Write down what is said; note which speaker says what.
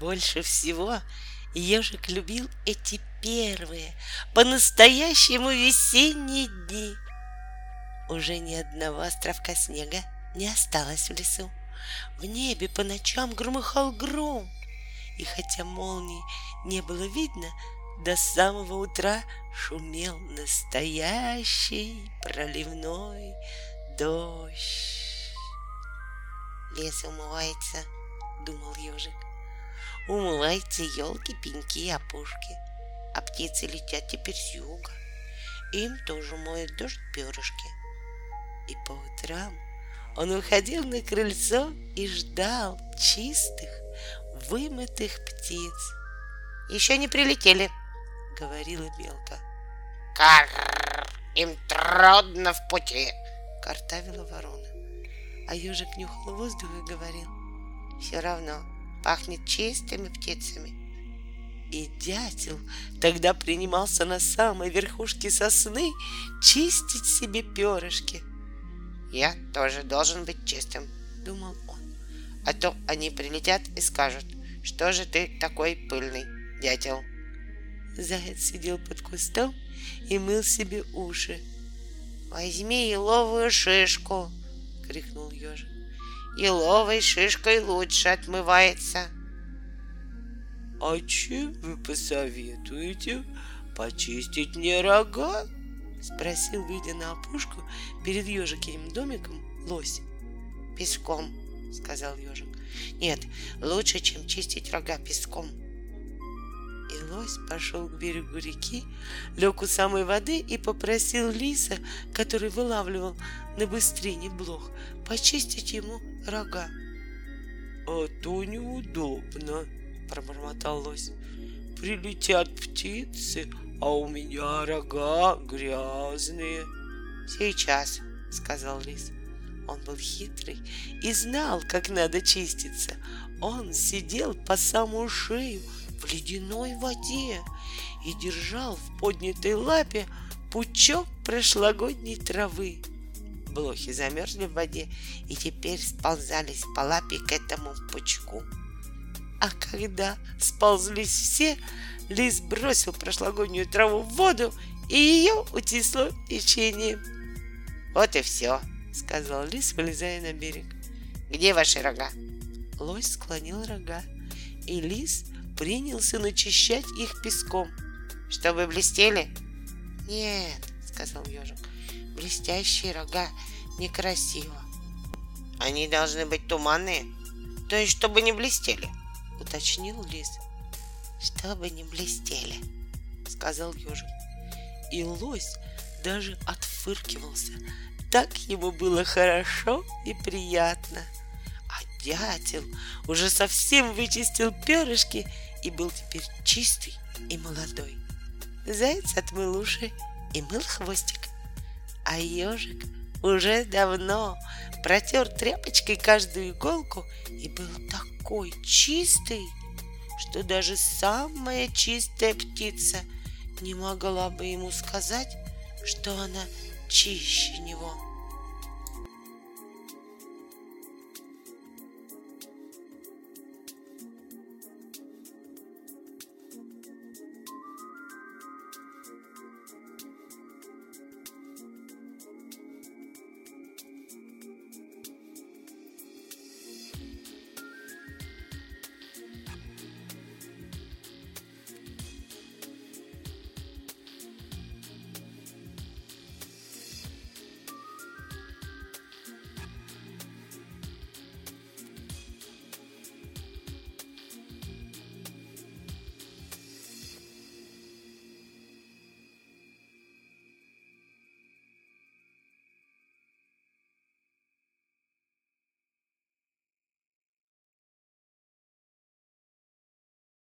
Speaker 1: Больше всего ежик любил эти первые, по-настоящему весенние дни. Уже ни одного островка снега не осталось в лесу. В небе по ночам громыхал гром, и хотя молнии не было видно, до самого утра шумел настоящий проливной дождь. Лес умывается, думал ежик. Умывается елки, пеньки и опушки, а птицы летят теперь с юга. Им тоже моет дождь перышки. И по утрам он выходил на крыльцо и ждал чистых, вымытых птиц. Еще не прилетели, говорила белка.
Speaker 2: Карр, им трудно в пути,
Speaker 1: картавила ворона. А ежик нюхал воздух и говорил, все равно пахнет чистыми птицами. И дятел тогда принимался на самой верхушке сосны чистить себе перышки.
Speaker 2: Я тоже должен быть чистым, думал он. А то они прилетят и скажут, что же ты такой пыльный, дятел.
Speaker 1: Заяц сидел под кустом и мыл себе уши.
Speaker 2: «Возьми еловую шишку!» — крикнул ежик. «Еловой шишкой лучше отмывается!»
Speaker 1: «А чем вы посоветуете почистить мне рога?» — спросил, видя на опушку перед ежикиным домиком лось.
Speaker 2: «Песком», — сказал ежик. «Нет, лучше, чем чистить рога песком»,
Speaker 1: лось пошел к берегу реки, лег у самой воды и попросил лиса, который вылавливал на быстрине блох, почистить ему рога. — А то неудобно, — пробормотал лось. — Прилетят птицы, а у меня рога грязные.
Speaker 2: — Сейчас, — сказал лис.
Speaker 1: Он был хитрый и знал, как надо чиститься. Он сидел по самую шею в ледяной воде и держал в поднятой лапе пучок прошлогодней травы. Блохи замерзли в воде и теперь сползались по лапе к этому пучку. А когда сползлись все, лис бросил прошлогоднюю траву в воду, и ее утесло течением.
Speaker 2: «Вот и все», —
Speaker 1: сказал лис, вылезая на берег.
Speaker 2: «Где ваши рога?»
Speaker 1: Лось склонил рога, и лис принялся начищать их песком.
Speaker 2: Чтобы блестели?
Speaker 1: Нет, сказал ежик, блестящие рога некрасиво.
Speaker 2: Они должны быть туманные, то есть чтобы не блестели,
Speaker 1: уточнил лис. Чтобы не блестели, сказал ежик. И лось даже отфыркивался. Так ему было хорошо и приятно. Дятел уже совсем вычистил перышки и был теперь чистый и молодой. Заяц отмыл уши и мыл хвостик, а ежик уже давно протер тряпочкой каждую иголку и был такой чистый, что даже самая чистая птица не могла бы ему сказать, что она чище него.